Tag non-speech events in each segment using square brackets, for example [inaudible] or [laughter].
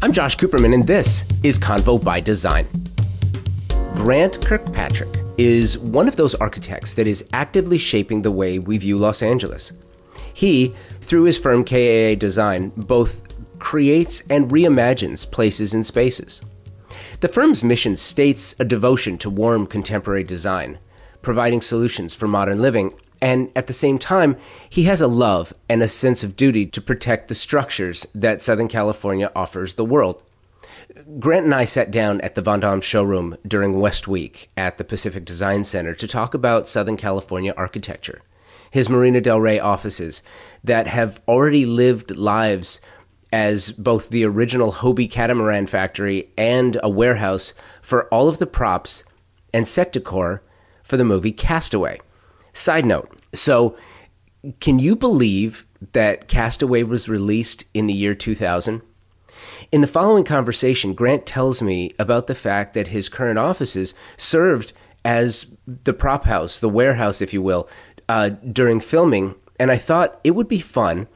I'm Josh Cooperman, and this is Convo by Design. Grant Kirkpatrick is one of those architects that is actively shaping the way we view Los Angeles. He, through his firm KAA Design, both creates and reimagines places and spaces. The firm's mission states a devotion to warm contemporary design, providing solutions for modern living and at the same time, he has a love and a sense of duty to protect the structures that Southern California offers the world. Grant and I sat down at the Vondom showroom during West Week at the Pacific Design Center to talk about Southern California architecture, his Marina Del Rey offices that have already lived lives as both the original Hobie catamaran factory and a warehouse for all of the props and set decor for the movie Castaway. Side note so, can you believe that Castaway was released in the year 2000? In the following conversation, Grant tells me about the fact that his current offices served as the prop house, the warehouse, if you will, uh, during filming. And I thought it would be fun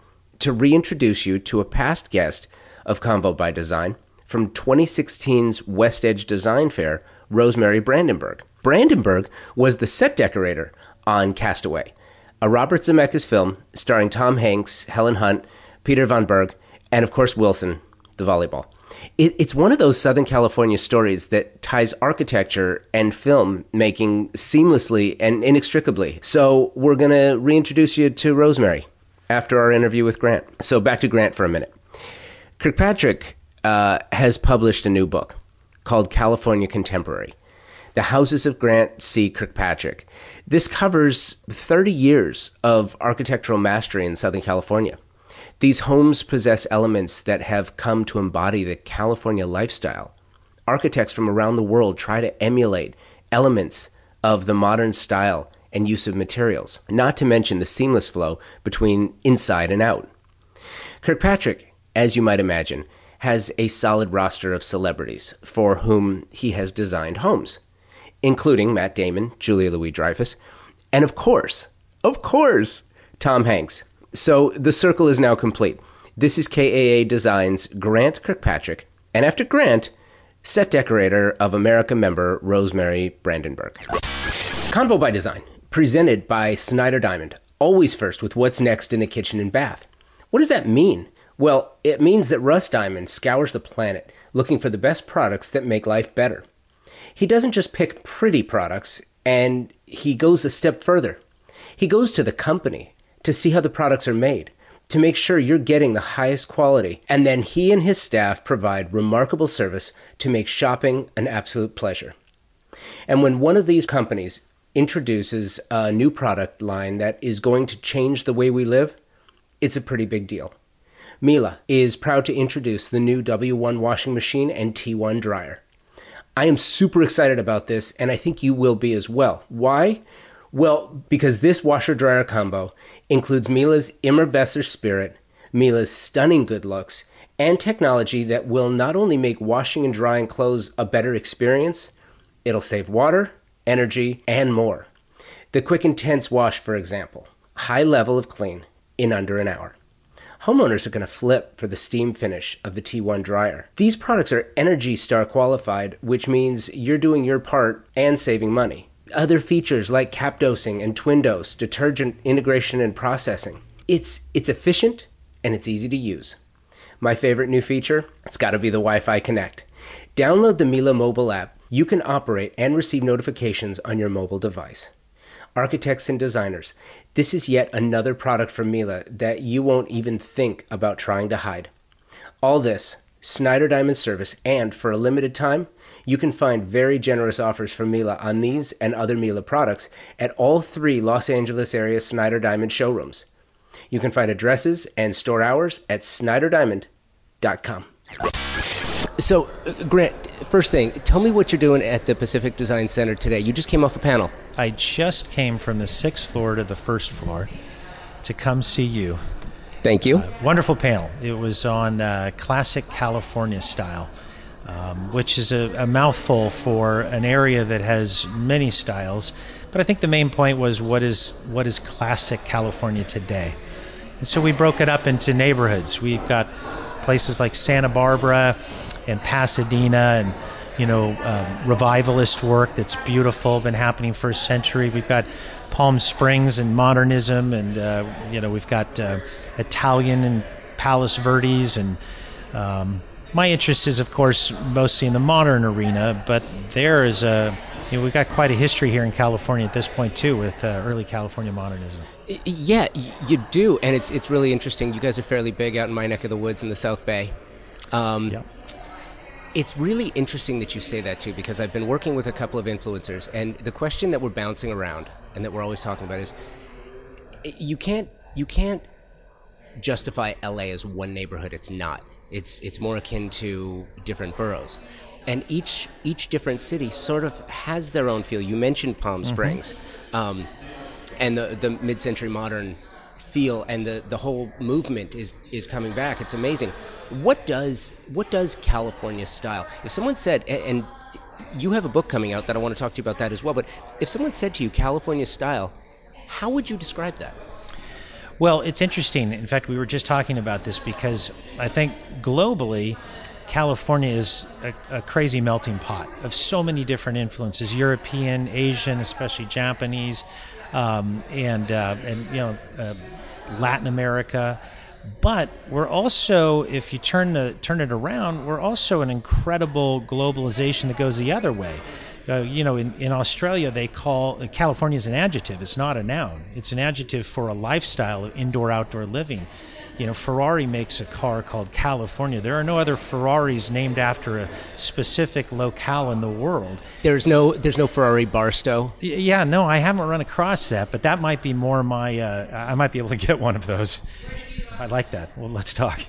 to reintroduce you to a past guest of Convo by Design from 2016's West Edge Design Fair, Rosemary Brandenburg. Brandenburg was the set decorator on Castaway, a Robert Zemeckis film starring Tom Hanks, Helen Hunt, Peter Von Berg, and of course Wilson, the volleyball. It, it's one of those Southern California stories that ties architecture and film making seamlessly and inextricably. So we're going to reintroduce you to Rosemary after our interview with Grant. So back to Grant for a minute. Kirkpatrick uh, has published a new book called California Contemporary. The Houses of Grant C. Kirkpatrick. This covers 30 years of architectural mastery in Southern California. These homes possess elements that have come to embody the California lifestyle. Architects from around the world try to emulate elements of the modern style and use of materials, not to mention the seamless flow between inside and out. Kirkpatrick, as you might imagine, has a solid roster of celebrities for whom he has designed homes including Matt Damon, Julia Louis Dreyfus, and of course, of course, Tom Hanks. So the circle is now complete. This is KAA Designs Grant Kirkpatrick, and after Grant, set decorator of America member Rosemary Brandenburg. Convo by Design, presented by Snyder Diamond, always first with what's next in the kitchen and bath. What does that mean? Well, it means that Russ Diamond scours the planet looking for the best products that make life better he doesn't just pick pretty products and he goes a step further. He goes to the company to see how the products are made, to make sure you're getting the highest quality, and then he and his staff provide remarkable service to make shopping an absolute pleasure. And when one of these companies introduces a new product line that is going to change the way we live, it's a pretty big deal. Miele is proud to introduce the new W1 washing machine and T1 dryer. I am super excited about this, and I think you will be as well. Why? Well, because this washer dryer combo includes Miele's Immer Besser spirit, Miele's stunning good looks, and technology that will not only make washing and drying clothes a better experience, it'll save water, energy, and more. The Quick Intense Wash, for example, high level of clean in under an hour homeowners are going to flip for the steam finish of the T1 dryer. These products are Energy Star qualified, which means you're doing your part and saving money. Other features like cap dosing and TwinDos, detergent integration and processing. It's it's efficient and it's easy to use. My favorite new feature, it's got to be the Wi-Fi Connect. Download the Miele mobile app. You can operate and receive notifications on your mobile device architects and designers, this is yet another product from Miele that you won't even think about trying to hide. All this, Snyder Diamond service, and for a limited time, you can find very generous offers from Miele on these and other Miele products at all three Los Angeles area Snyder Diamond showrooms. You can find addresses and store hours at snyderdiamond.com. So, Grant, first thing, tell me what you're doing at the Pacific Design Center today. You just came off a panel. I just came from the sixth floor to the first floor to come see you. Thank you. Uh, wonderful panel. It was on uh, classic California style, um, which is a, a, mouthful for an area that has many styles. But I think the main point was what is what is classic California today. And so we broke it up into neighborhoods. We've got places like Santa Barbara and Pasadena and you know um, revivalist work that's beautiful, been happening for a century. We've got Palm Springs and modernism, and uh, you know we've got uh, Italian and Palos Verdes, and um, my interest is of course mostly in the modern arena, but there is a you know, we've got quite a history here in California at this point too, with uh, early California modernism. Yeah, you do, and it's it's really interesting. You guys are fairly big out in my neck of the woods in the South Bay. Um, Yep. It's really interesting that you say that too, because I've been working with a couple of influencers, and the question that we're bouncing around and that we're always talking about is, you can't you can't justify LA as one neighborhood. It's not. It's it's more akin to different boroughs, and each each different city sort of has their own feel. You mentioned Palm Springs, um, and the the mid-century modern feel and the, the whole movement is is coming back. It's amazing. What does what does California style? If someone said a- and you have a book coming out that I want to talk to you about that as well, but if someone said to you California style, how would you describe that? Well, it's interesting. In fact, we were just talking about this because I think globally, California is a, a crazy melting pot of so many different influences European, Asian, especially Japanese, um, and, uh, and, you know, uh, Latin America. But we're also, if you turn, the, turn it around, we're also an incredible globalization that goes the other way. Uh, you know, in, in Australia, they call uh, California is an adjective. It's not a noun. It's an adjective for a lifestyle of indoor outdoor living. You know, Ferrari makes a car called California. There are no other Ferraris named after a specific locale in the world. There's no there's no Ferrari Barstow. Yeah, no, I haven't run across that, but that might be more my. Uh, I might be able to get one of those. I like that. Well, let's talk.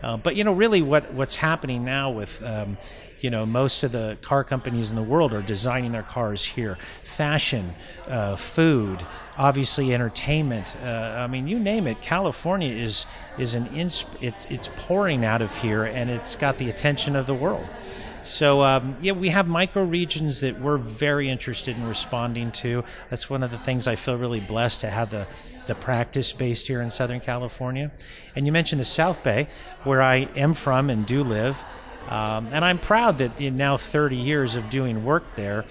Uh, but you know, really, what what's happening now with um, you know most of the car companies in the world are designing their cars here. Fashion, uh, food, obviously entertainment. Uh, I mean, you name it. California is is an insp- it, it's pouring out of here, and it's got the attention of the world. So um, yeah, we have micro regions that we're very interested in responding to. That's one of the things I feel really blessed to have the the practice based here in Southern California. And you mentioned the South Bay, where I am from and do live. Um, and I'm proud that in now 30 years of doing work there,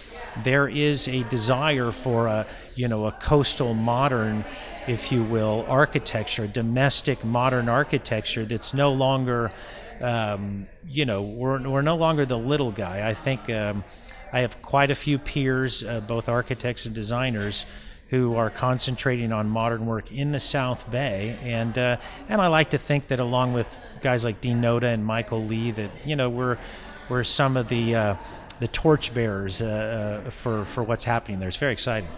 there is a desire for a you know a coastal modern, if you will, architecture, domestic modern architecture that's no longer um, you know, we're, we're no longer the little guy. I think um, I have quite a few peers, uh, both architects and designers, who are concentrating on modern work in the South Bay, and uh, and I like to think that along with guys like Dean Nota and Michael Lee, that you know we're we're some of the uh, the torchbearers uh, uh, for for what's happening there. It's very exciting.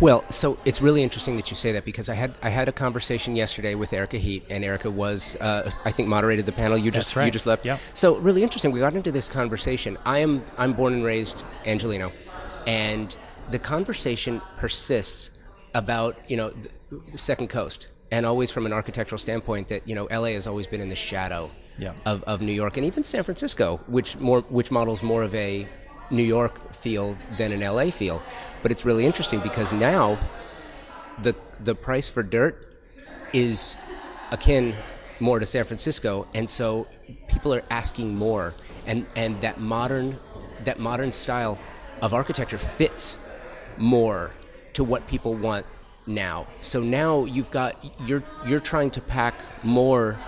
Well, so it's really interesting that you say that because I had I had a conversation yesterday with Erika Heet, and Erika was uh, I think moderated the panel. You just right. you just left. Yeah. So really interesting. We got into this conversation. I am I'm born and raised Angelino, and the conversation persists about you know the, Second Coast, and always from an architectural standpoint that you know LA has always been in the shadow Yeah. of, of New York and even San Francisco, which more which models more of a New York feel than an LA feel. But it's really interesting because now the the price for dirt is akin more to San Francisco, and so people are asking more, and and that modern that modern style of architecture fits more to what people want now. So now you've got you're you're trying to pack more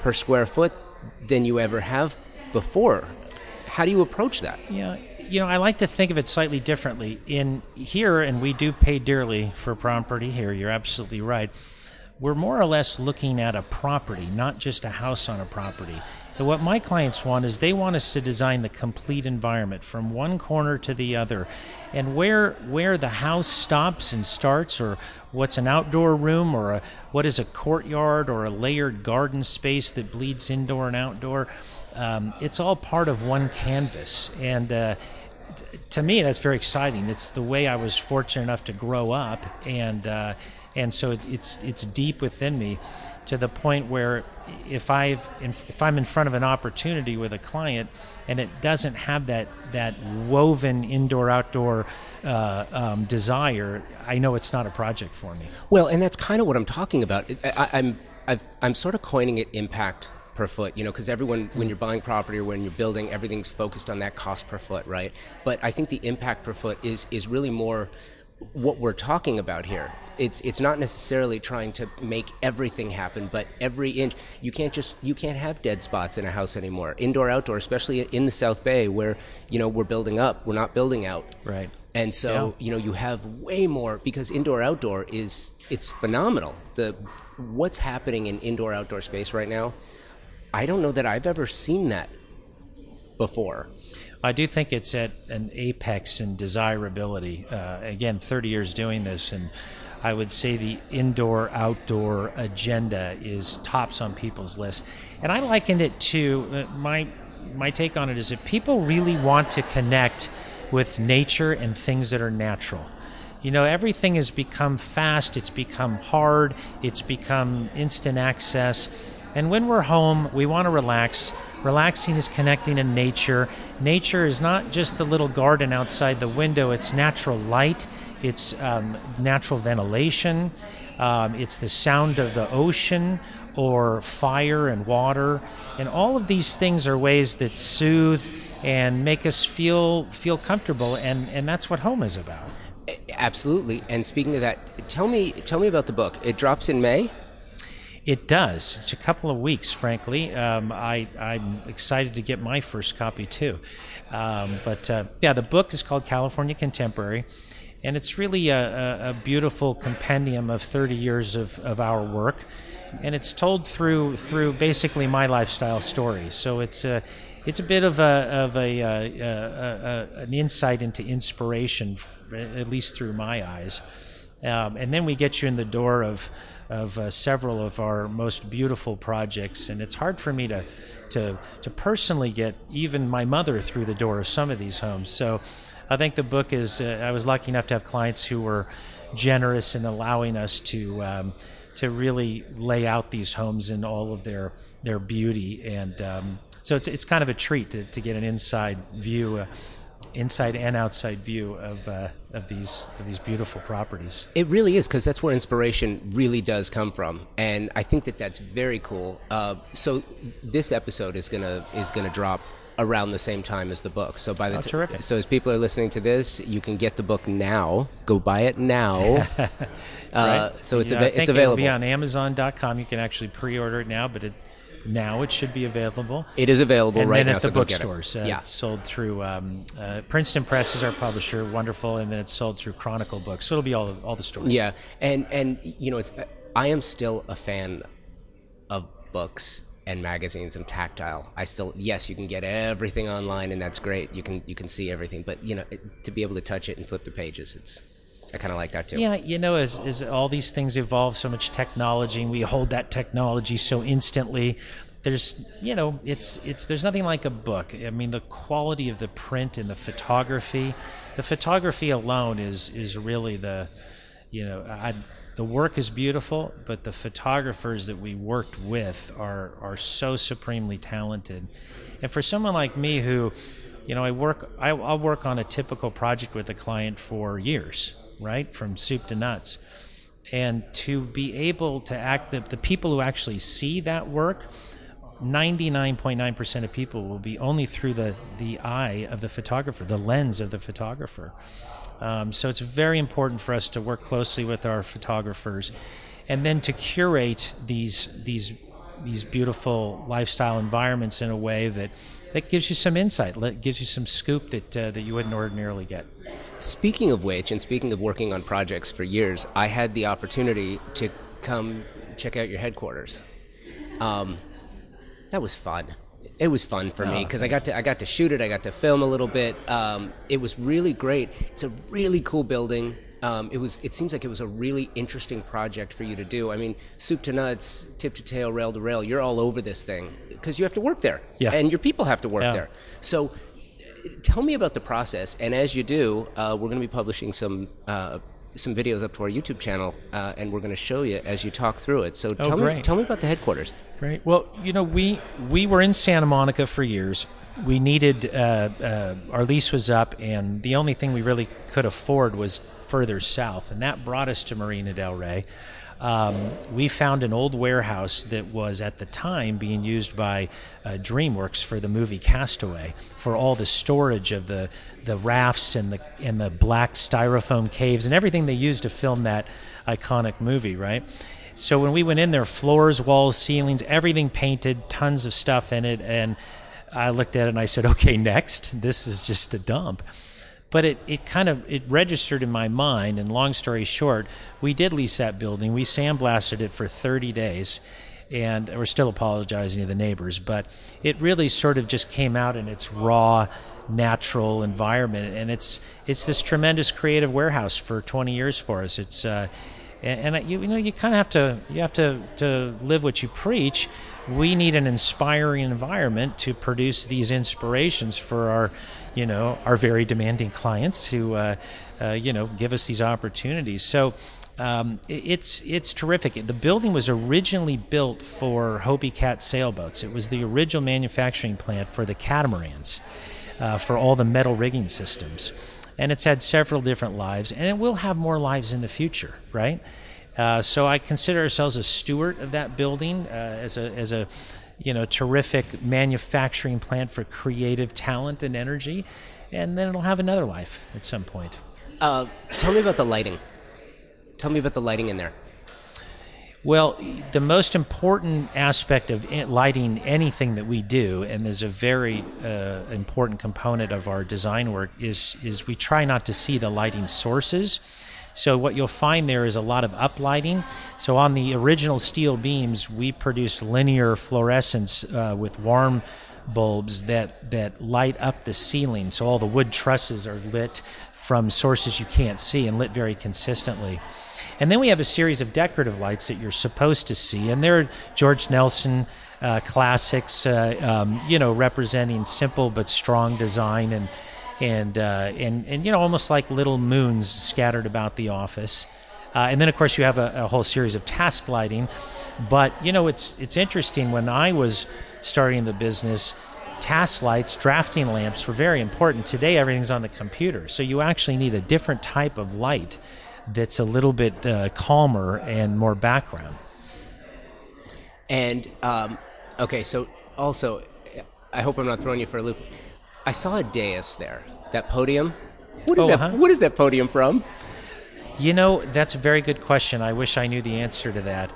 per square foot than you ever have before. How do you approach that? Yeah, you know, I like to think of it slightly differently. In here, and we do pay dearly for property here. You're absolutely right. We're more or less looking at a property, not just a house on a property. And what my clients want is they want us to design the complete environment from one corner to the other, and where where the house stops and starts, or what's an outdoor room, or a, what is a courtyard, or a layered garden space that bleeds indoor and outdoor. Um, it's all part of one canvas, and uh, to me, that's very exciting. It's the way I was fortunate enough to grow up, and uh, and so it, it's it's deep within me, to the point where if I've if I'm in front of an opportunity with a client, and it doesn't have that that woven indoor outdoor uh, um, desire, I know it's not a project for me. Well, and that's kind of what I'm talking about. I, I, I'm I've, I'm sort of coining it impact per foot, you know, because everyone, when you're buying property or when you're building, everything's focused on that cost per foot, right? But I think the impact per foot is is really more what we're talking about here. It's it's not necessarily trying to make everything happen, but every inch you can't just you can't have dead spots in a house anymore. Indoor, outdoor, especially in the South Bay where you know we're building up, we're not building out. Right. And so Yeah. you know you have way more because indoor outdoor is it's phenomenal. The what's happening in indoor outdoor space right now, I don't know that I've ever seen that before. I do think it's at an apex in desirability. Uh, again, 30 years doing this, and I would say the indoor outdoor agenda is tops on people's list. And I likened it to uh, my my take on it is if people really want to connect with nature and things that are natural. You know, everything has become fast, it's become hard, it's become instant access. And when we're home, we want to relax. Relaxing is connecting to nature. Nature is not just the little garden outside the window, it's natural light, it's um, natural ventilation, um, it's the sound of the ocean or fire and water. And all of these things are ways that soothe and make us feel feel comfortable and, and that's what home is about. Absolutely. And speaking of that, tell me tell me about the book. It drops in May. It does. It's a couple of weeks, frankly. Um, I, I'm excited to get my first copy too. Um, but uh, yeah, the book is called California Contemporary, and it's really a, a, a beautiful compendium of 30 years of, of our work, and it's told through through basically my lifestyle story. So it's a it's a bit of a of a, uh, uh, uh, an insight into inspiration, at least through my eyes. Um, and then we get you in the door of of uh, several of our most beautiful projects, and it's hard for me to to to personally get even my mother through the door of some of these homes. So, I think the book is. Uh, I was lucky enough to have clients who were generous in allowing us to. Um, to really lay out these homes in all of their their beauty, and um, so it's it's kind of a treat to, to get an inside view, uh, inside and outside view of uh, of these of these beautiful properties. It really is because that's where inspiration really does come from, and I think that that's very cool. Uh, so this episode is gonna is gonna drop around the same time as the book. So by the Oh, ti- terrific. so as people are listening to this, you can get the book now. Go buy it now. [laughs] uh, so it's You know, I think it's available. It'll be on Amazon.com. You can actually pre-order it now, but it, now it should be available. it is available and right then now. at the so go get it. bookstores. Uh, yeah. It's sold through um, uh, Princeton Press is our publisher, wonderful, and then it's sold through Chronicle Books. So it'll be all all the stores. Yeah, and and you know, it's I am still a fan of books and magazines and tactile. I still yes, you can get everything online, and that's great. You can you can see everything, but you know, it, to be able to touch it and flip the pages, it's I kind of like that too. Yeah, you know, as, as all these things evolve, so much technology, and we hold that technology so instantly. There's, you know, it's it's there's nothing like a book. I mean, the quality of the print and the photography, the photography alone is is really the, you know, I, the work is beautiful, but the photographers that we worked with are are so supremely talented. And for someone like me who, you know, I work I, I'll work on a typical project with a client for years, right, from soup to nuts, and to be able to act the, the people who actually see that work. 99.9% of people will be only through the, the eye of the photographer, the lens of the photographer. Um, so it's very important for us to work closely with our photographers, and then to curate these these these beautiful lifestyle environments in a way that that gives you some insight, gives you some scoop that uh, that you wouldn't ordinarily get. Speaking of which, and speaking of working on projects for years, I had the opportunity to come check out your headquarters. Um, that was fun. It was fun for me because I got to I got to shoot it. I got to film a little bit. Um, it was really great. It's a really cool building. Um, it was. It seems like it was a really interesting project for you to do. I mean, soup to nuts, tip to tail, rail to rail. You're all over this thing because you have to work there, Yeah. and your people have to work Yeah. there. So, tell me about the process. And as you do, uh, we're going to be publishing some uh, some videos up to our YouTube channel, uh, and we're going to show you as you talk through it. So tell me tell me about the headquarters. Right. Well, you know, we we were in Santa Monica for years. We needed uh, uh, our lease was up, and the only thing we really could afford was further south, and that brought us to Marina Del Rey. Um, we found an old warehouse that was at the time being used by uh, DreamWorks for the movie Castaway for all the storage of the the rafts and the and the black styrofoam caves and everything they used to film that iconic movie, right? So when we went in there, floors, walls, ceilings, everything painted, tons of stuff in it, and I looked at it and I said, "Okay, next. This is just a dump." But it, it kind of it registered in my mind and long story short we did lease that building. We sandblasted it for 30 days and we're still apologizing to the neighbors but it really sort of just came out in its raw natural environment and it's it's this tremendous creative warehouse for 20 years for us. It's uh, and, and you, you know you kind of have to you have to to live what you preach we need an inspiring environment to produce these inspirations for our you know, our very demanding clients who, uh, uh, you know, give us these opportunities. So um, it's it's terrific. The building was originally built for Hobie Cat sailboats. It was the original manufacturing plant for the catamarans, uh, for all the metal rigging systems, and it's had several different lives, and it will have more lives in the future, right? Uh, so I consider ourselves a steward of that building uh, as a as a you know, terrific manufacturing plant for creative talent and energy, and then it'll have another life at some point. Uh, tell me about the lighting. Tell me about the lighting in there. Well, the most important aspect of lighting anything that we do, and is a very uh, important component of our design work, is is we try not to see the lighting sources. So what you'll find there is a lot of uplighting. So on the original steel beams, we produced linear fluorescence uh, with warm bulbs that that light up the ceiling. So all the wood trusses are lit from sources you can't see and lit very consistently. And then we have a series of decorative lights that you're supposed to see, and they're George Nelson uh, classics, uh, um, you know, representing simple but strong design and and uh, and and you know almost like little moons scattered about the office. Uh, and then of course you have a, a, whole series of task lighting. But you know it's it's interesting when I was starting the business. Task lights, drafting lamps were very important. Today, everything's on the computer, so you actually need a different type of light that's a little bit uh, calmer and more background. And um, okay, so also, I hope I'm not throwing you for a loop. I saw a dais there. That podium. What is oh, that? Uh-huh. What is that podium from? You know, that's a very good question. I wish I knew the answer to that.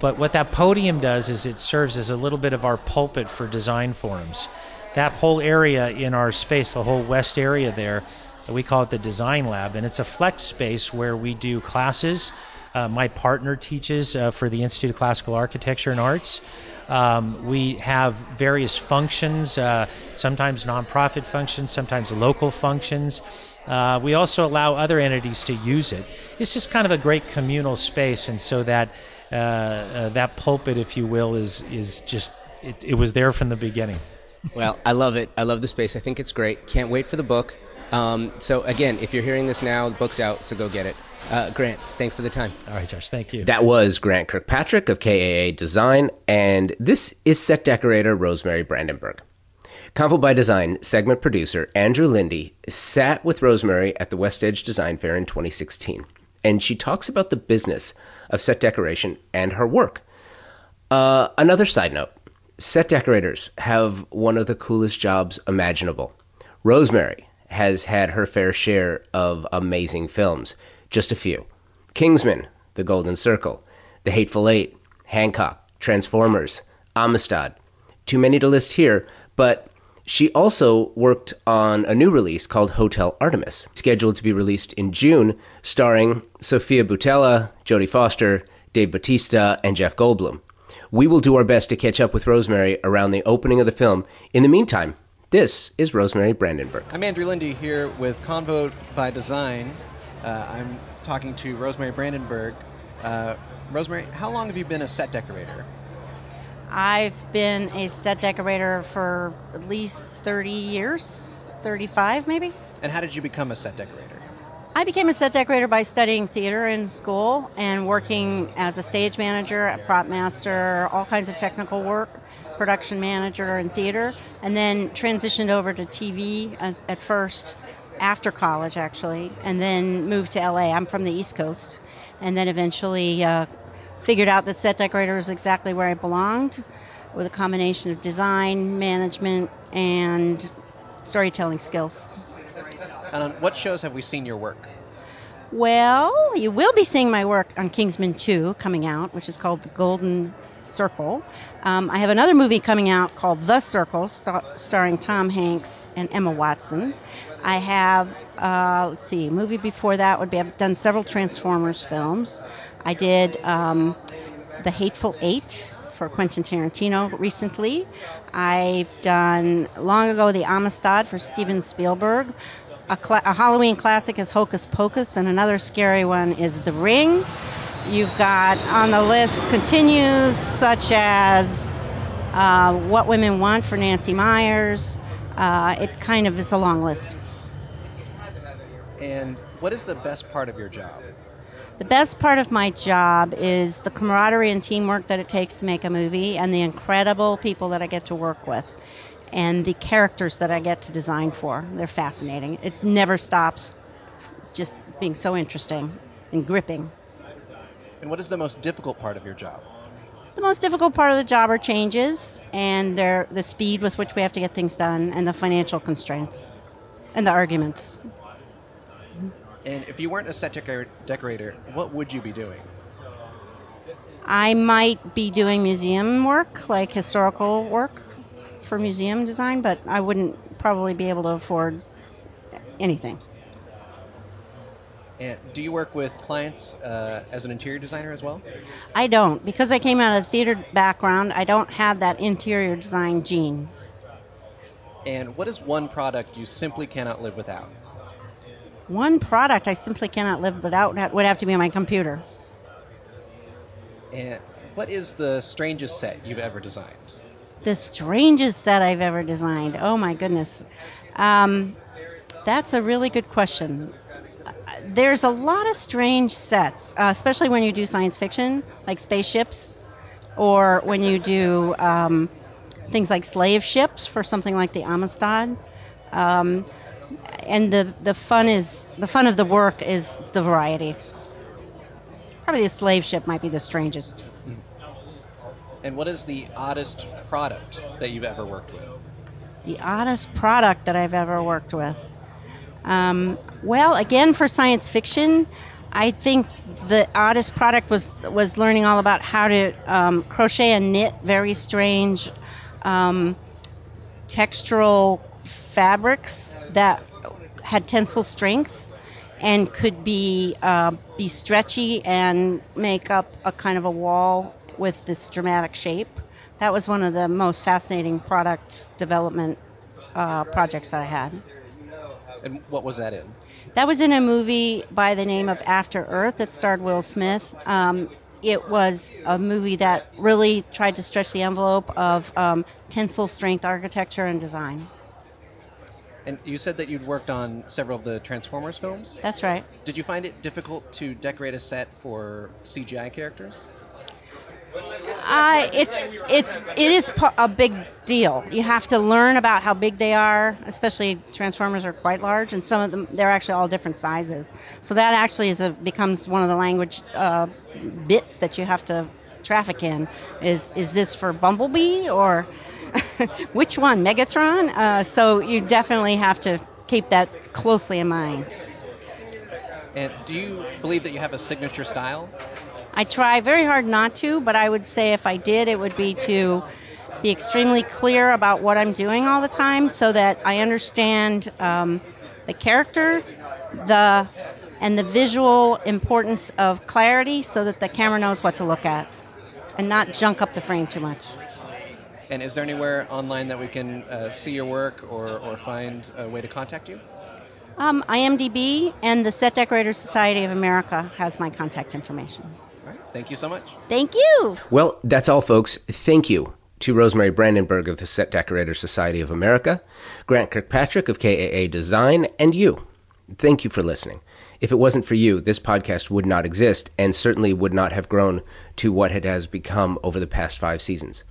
But what that podium does is it serves as a little bit of our pulpit for design forums. That whole area in our space, the whole west area there, we call it the design lab, and it's a flex space where we do classes. Uh, my partner teaches uh, for the Institute of Classical Architecture and Arts. Um, we have various functions, uh, sometimes nonprofit functions, sometimes local functions. Uh, we also allow other entities to use it. It's just kind of a great communal space, and so that uh, uh that pulpit, if you will, is is just it, it was there from the beginning. well, I love it. I love the space. I think it's great. Can't wait for the book. Um, so again, if you're hearing this now, the book's out, so go get it. Uh, Grant, thanks for the time. All right, Josh, thank you. That was Grant Kirkpatrick of KAA Design, and this is set decorator Rosemary Brandenburg. Convo by Design segment producer Andrew Lindy sat with Rosemary at the West Edge Design Fair in 2016, and she talks about the business of set decoration and her work. Uh, another side note set decorators have one of the coolest jobs imaginable. Rosemary has had her fair share of amazing films. Just a few Kingsman, The Golden Circle, The Hateful Eight, Hancock, Transformers, Amistad. Too many to list here, but she also worked on a new release called Hotel Artemis, scheduled to be released in June, starring Sofia Boutella, Jodie Foster, Dave Bautista, and Jeff Goldblum. We will do our best to catch up with Rosemary around the opening of the film. In the meantime, this is Rosemary Brandenburg. I'm Andrew Lindy here with Convo by Design, uh, I'm talking to Rosemary Brandenburg. Uh, Rosemary, how long have you been a set decorator? I've been a set decorator for at least 30 years, 35 maybe. And how did you become a set decorator? I became a set decorator by studying theater in school and working as a stage manager, a prop master, all kinds of technical work, production manager in theater, and then transitioned over to TV as, at first after college, actually, and then moved to LA. I'm from the East Coast, and then eventually uh, figured out that set decorator was exactly where I belonged with a combination of design, management, and storytelling skills. And on what shows have we seen your work? Well, you will be seeing my work on Kingsman 2 coming out, which is called The Golden Circle. Um, I have another movie coming out called The Circle, star- starring Tom Hanks and Emma Watson. I have, uh, let's see, movie before that would be, I've done several Transformers films. I did um, The Hateful Eight for Quentin Tarantino recently. I've done long ago The Amistad for Steven Spielberg. A, cl- a Halloween classic is Hocus Pocus, and another scary one is The Ring. You've got on the list continues such as uh, What Women Want for Nancy Meyers. Uh, it kind of is a long list. And what is the best part of your job? The best part of my job is the camaraderie and teamwork that it takes to make a movie and the incredible people that I get to work with and the characters that I get to design for. They're fascinating. It never stops just being so interesting and gripping. And what is the most difficult part of your job? The most difficult part of the job are changes and their, the speed with which we have to get things done and the financial constraints and the arguments. And if you weren't a set decor- decorator, what would you be doing? I might be doing museum work, like historical work for museum design, but I wouldn't probably be able to afford anything. And do you work with clients uh, as an interior designer as well? I don't. Because I came out of a theater background, I don't have that interior design gene. And what is one product you simply cannot live without? One product I simply cannot live without would have to be my computer. And what is the strangest set you've ever designed? The strangest set I've ever designed. Oh my goodness. Um, that's a really good question. There's a lot of strange sets, uh, especially when you do science fiction, like spaceships, or when you do um, things like slave ships for something like the Amistad. Um, and the, the fun is the fun of the work is the variety. Probably the slave ship might be the strangest. And what is the oddest product that you've ever worked with? The oddest product that I've ever worked with. Um, well, again, for science fiction, I think the oddest product was was learning all about how to um, crochet and knit very strange um, textural fabrics that had tensile strength and could be uh, be stretchy and make up a kind of a wall with this dramatic shape. That was one of the most fascinating product development uh, projects that I had. And what was that in? That was in a movie by the name of After Earth that starred Will Smith. Um, it was a movie that really tried to stretch the envelope of um, tensile strength architecture and design. And you said that you'd worked on several of the Transformers films. That's right. Did you find it difficult to decorate a set for CGI characters? Uh, it's it's it is a big deal. You have to learn about how big they are, especially Transformers are quite large, and some of them they're actually all different sizes. So that actually is a, becomes one of the language uh, bits that you have to traffic in. Is is this for Bumblebee or [laughs] which one, Megatron? Uh, so you definitely have to keep that closely in mind. And do you believe that you have a signature style? I try very hard not to, but I would say if I did, it would be to be extremely clear about what I'm doing all the time so that I understand um, the character, the and the visual importance of clarity so that the camera knows what to look at and not junk up the frame too much. And is there anywhere online that we can uh, see your work or, or find a way to contact you? Um, IMDb and the Set Decorators Society of America has my contact information. All right. Thank you so much. Thank you. Well, that's all, folks. Thank you to Rosemary Brandenburg of the Set Decorator Society of America, Grant Kirkpatrick of KAA Design, and you. Thank you for listening. If it wasn't for you, this podcast would not exist and certainly would not have grown to what it has become over the past five seasons.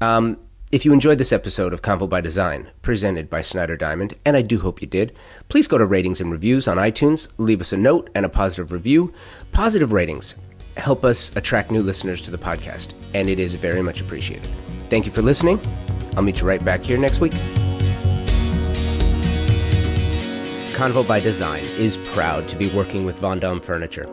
Um, if you enjoyed this episode of Convo by Design, presented by Snyder Diamond, and I do hope you did, please go to ratings and reviews on iTunes, leave us a note and a positive review. Positive ratings help us attract new listeners to the podcast, and it is very much appreciated. Thank you for listening. I'll meet you right back here next week. Convo by Design is proud to be working with Vondom Furniture.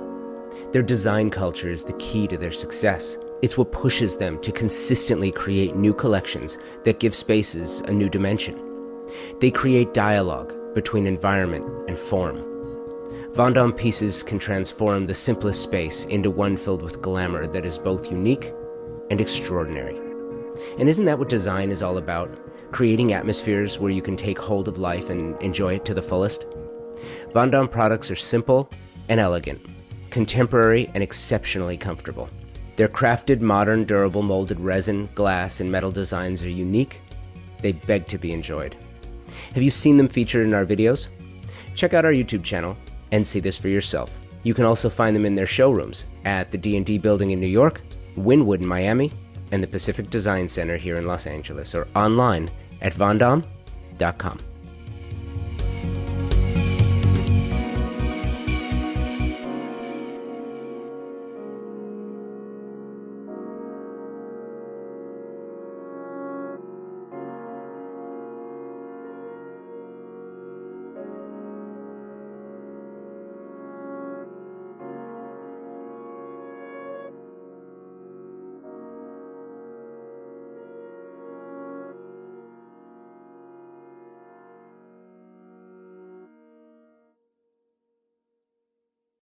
Their design culture is the key to their success. It's what pushes them to consistently create new collections that give spaces a new dimension. They create dialogue between environment and form. Vondom pieces can transform the simplest space into one filled with glamour that is both unique and extraordinary. And isn't that what design is all about? Creating atmospheres where you can take hold of life and enjoy it to the fullest? Vondom products are simple and elegant, contemporary and exceptionally comfortable. Their crafted, modern, durable molded resin, glass, and metal designs are unique. They beg to be enjoyed. Have you seen them featured in our videos? Check out our YouTube channel and see this for yourself. You can also find them in their showrooms at the D&D building in New York, Wynwood in Miami, and the Pacific Design Center here in Los Angeles, or online at vondom.com.